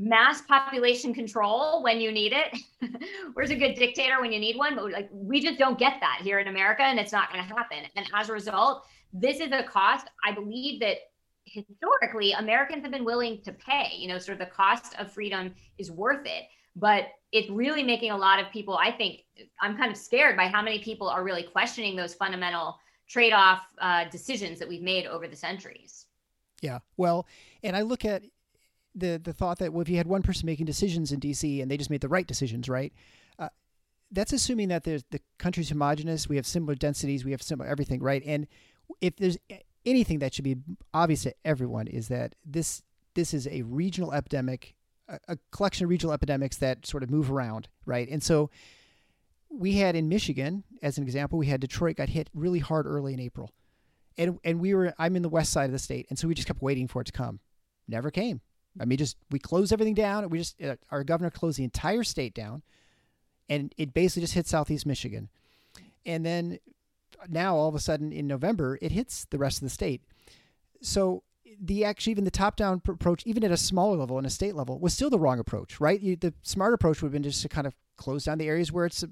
mass population control when you need it where's a good dictator when you need one but like we just don't get that here in america and it's not going to happen and as a result this is a cost i believe that historically Americans have been willing to pay. You know, sort of the cost of freedom is worth it. but it's really making a lot of people, I think, I'm kind of scared by how many people are really questioning those fundamental trade off uh, decisions that we've made over the centuries. Yeah. Well, and I look at the the thought that well, if you had one person making decisions in D.C. and they just made the right decisions, right? Uh, that's assuming that there's the country's homogenous. We have similar densities. We have similar everything, right? And if there's anything that should be obvious to everyone is that this this is a regional epidemic, a, a collection of regional epidemics that sort of move around, right? And so we had in Michigan, as an example, we had Detroit got hit really hard early in April. And and we were I'm in the west side of the state, and so we just kept waiting for it to come. Never came. I mean, just we closed everything down. We just uh, our governor closed the entire state down, and it basically just hit southeast Michigan, and then now all of a sudden in November it hits the rest of the state. So the actually even the top down approach, even at a smaller level and a state level, was still the wrong approach, right? You, the smart approach would have been just to kind of close down the areas where it's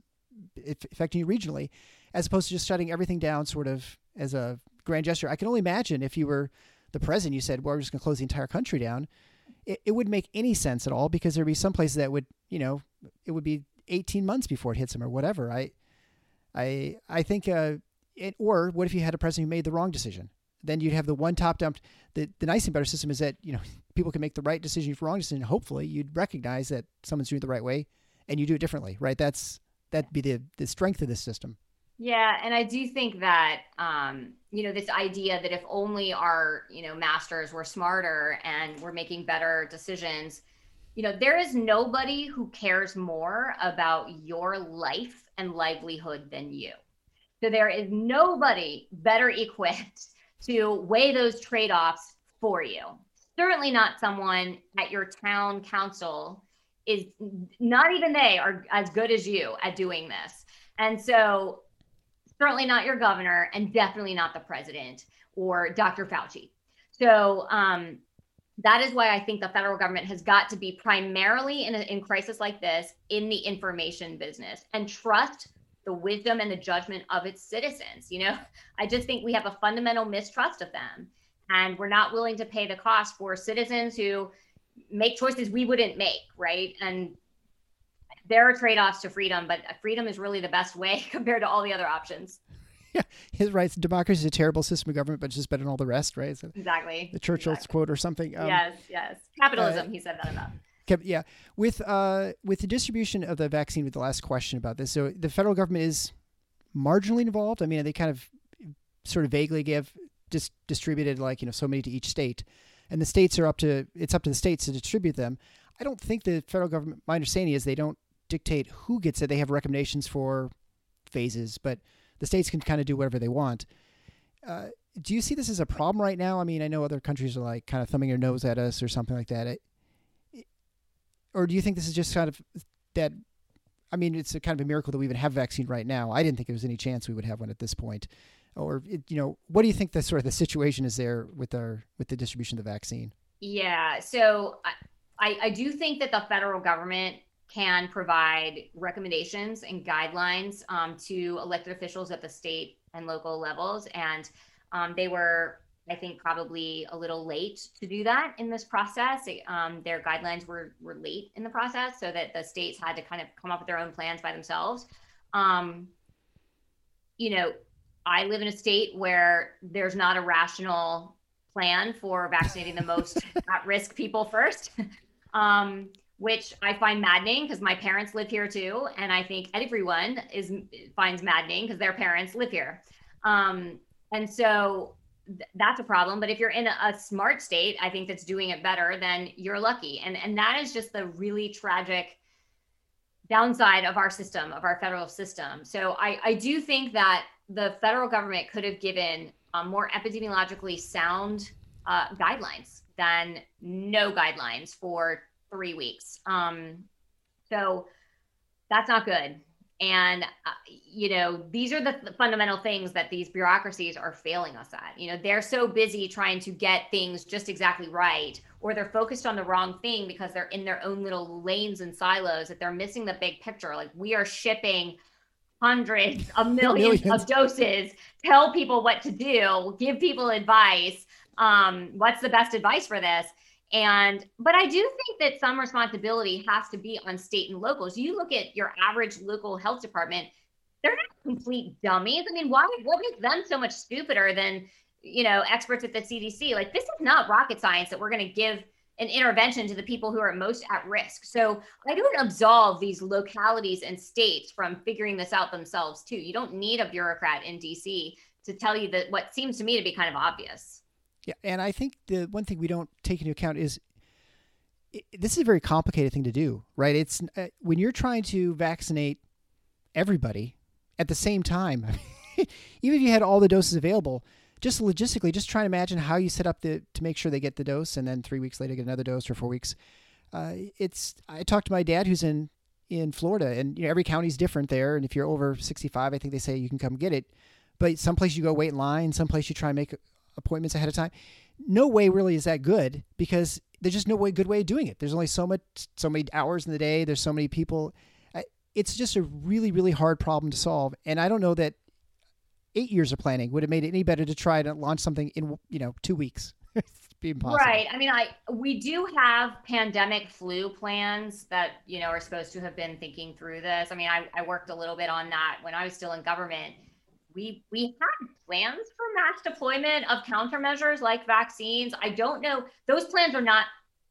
affecting you regionally, as opposed to just shutting everything down, sort of as a grand gesture. I can only imagine if you were the president, you said, "Well, we're just going to close the entire country down." It, it wouldn't make any sense at all because there'd be some places that would, you know, it would be 18 months before it hits them or whatever. I, I, I think, uh, it, or what if you had a president who made the wrong decision? Then you'd have the one top down. The, the nice thing about our system is that, you know, people can make the right decision for wrong decision. Hopefully you'd recognize that someone's doing it the right way and you do it differently, right? That's, that'd be the, the strength of this system. Yeah, and I do think that um, you know this idea that if only our you know masters were smarter and we're making better decisions, you know there is nobody who cares more about your life and livelihood than you. So there is nobody better equipped to weigh those trade-offs for you. Certainly not someone at your town council is not even they are as good as you at doing this. And so certainly not your governor, and definitely not the president or Dr. Fauci. So um, that is why I think the federal government has got to be primarily in a in crisis like this in the information business and trust the wisdom and the judgment of its citizens. You know, I just think we have a fundamental mistrust of them, and we're not willing to pay the cost for citizens who make choices we wouldn't make, right? And there are trade-offs to freedom, but freedom is really the best way compared to all the other options. Yeah, his rights. Democracy is a terrible system of government, but it's just better than all the rest, right? So exactly. The Churchill's exactly. quote or something. Um, yes, yes. Capitalism. Uh, he said that enough. Yeah, with uh, with the distribution of the vaccine. With the last question about this, so the federal government is marginally involved. I mean, they kind of sort of vaguely give just distributed like you know so many to each state, and the states are up to it's up to the states to distribute them. I don't think the federal government. My understanding is they don't dictate who gets it. They have recommendations for phases, but the states can kind of do whatever they want. Uh, do you see this as a problem right now? I mean, I know other countries are like kind of thumbing their nose at us or something like that. It, it, or do you think this is just kind of that? I mean, it's a kind of a miracle that we even have vaccine right now. I didn't think there was any chance we would have one at this point. Or, it, you know, what do you think the sort of the situation is there with our with the distribution of the vaccine? Yeah, so I, I do think that the federal government can provide recommendations and guidelines um, to elected officials at the state and local levels. And um, they were, I think, probably a little late to do that in this process. Um, their guidelines were, were late in the process, so that the states had to kind of come up with their own plans by themselves. Um, you know, I live in a state where there's not a rational plan for vaccinating the most at risk people first. Um, which I find maddening because my parents live here too, and I think everyone is finds maddening because their parents live here. Um, and so th- that's a problem. But if you're in a, a, smart state, I think that's doing it better, then you're lucky. And and that is just the really tragic downside of our system, of our federal system. So I I do think that the federal government could have given um, more epidemiologically sound uh, guidelines than no guidelines for three weeks. Um, so that's not good. And, uh, you know, these are the th- fundamental things that these bureaucracies are failing us at. You know, they're so busy trying to get things just exactly right, or they're focused on the wrong thing because they're in their own little lanes and silos that they're missing the big picture. Like we are shipping hundreds of millions, millions. of doses, tell people what to do, give people advice. Um, what's the best advice for this? And, but I do think that some responsibility has to be on state and locals. You look at your average local health department, they're not complete dummies. I mean, why, what makes them so much stupider than, you know, experts at the CDC? Like, this is not rocket science that we're going to give an intervention to the people who are most at risk. So I don't absolve these localities and states from figuring this out themselves too. You don't need a bureaucrat in DC to tell you that what seems to me to be kind of obvious. Yeah, and I think the one thing we don't take into account is it, this is a very complicated thing to do, right? It's uh, when you're trying to vaccinate everybody at the same time. even if you had all the doses available, just logistically, just try to imagine how you set up the to make sure they get the dose, and then three weeks later get another dose, or four weeks. Uh, it's I talked to my dad who's in in Florida, and you know every county's different there. And if you're over 65, I think they say you can come get it. But some place you go wait in line, some place you try and make appointments ahead of time. No way really is that good because there's just no way good way of doing it. There's only so much, so many hours in the day. There's so many people. It's just a really, really hard problem to solve. And I don't know that eight years of planning would have made it any better to try to launch something in you know two weeks. right. I mean, I we do have pandemic flu plans that you know are supposed to have been thinking through this. I mean, I, I worked a little bit on that when I was still in government. We we had plans for mass deployment of countermeasures like vaccines. I don't know; those plans are not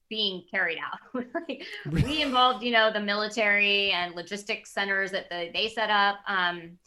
being carried out. we involved, you know, the military and logistics centers that the, they set up. Um,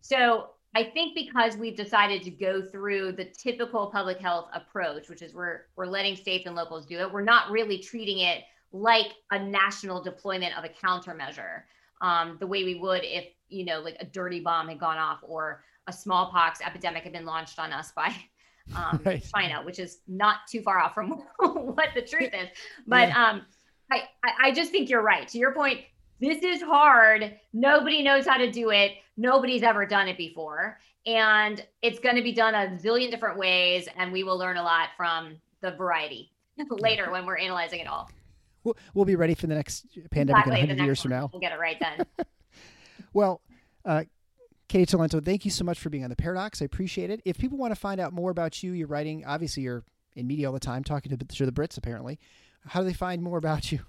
so I think because we've decided to go through the typical public health approach, which is we're we're letting states and locals do it, we're not really treating it like a national deployment of a countermeasure, um, the way we would if you know like a dirty bomb had gone off or a smallpox epidemic had been launched on us by um, right. China, which is not too far off from what the truth is. But yeah. um, I I just think you're right. To your point, this is hard. Nobody knows how to do it. Nobody's ever done it before. And it's going to be done a zillion different ways. And we will learn a lot from the variety later when we're analyzing it all. We'll, we'll be ready for the next pandemic exactly, 100 years one. from now. We'll get it right then. well, uh, Katy Talento, thank you so much for being on the Paradox. I appreciate it. If people want to find out more about you, you're writing, obviously, you're in media all the time, talking to, the Brits, apparently. How do they find more about you?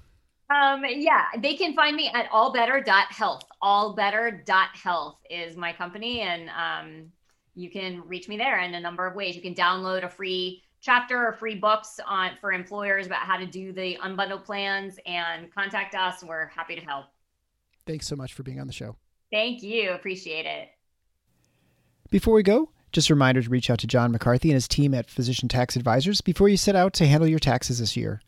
Um, yeah, they can find me at allbetter.health. Allbetter.health is my company, and um, you can reach me there in a number of ways. You can download a free chapter or free books on for employers about how to do the unbundled plans and contact us. We're happy to help. Thanks so much for being on the show. Thank you. Appreciate it. Before we go, just a reminder to reach out to John McCarthy and his team at Physician Tax Advisors before you set out to handle your taxes this year.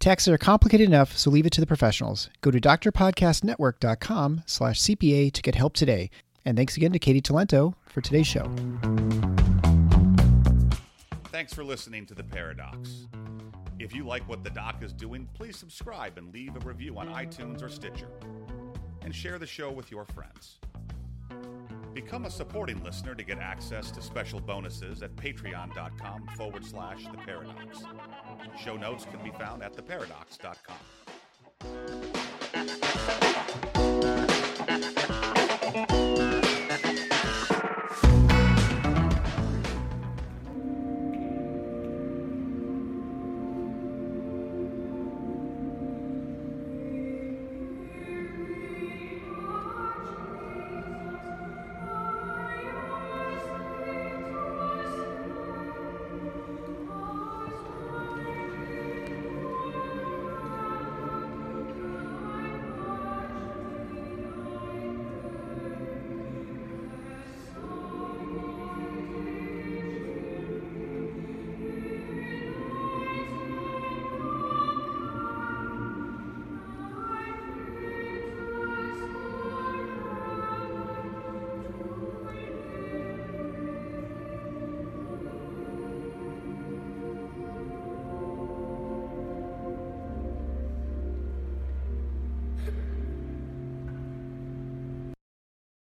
Taxes are complicated enough, so leave it to the professionals. Go to drpodcastnetwork.com slash CPA to get help today. And thanks again to Katy Talento for today's show. Thanks for listening to The Paradox. If you like what the doc is doing, please subscribe and leave a review on iTunes or Stitcher and share the show with your friends. Become a supporting listener to get access to special bonuses at patreon.com forward slash the paradox. Show notes can be found at theparadox.com.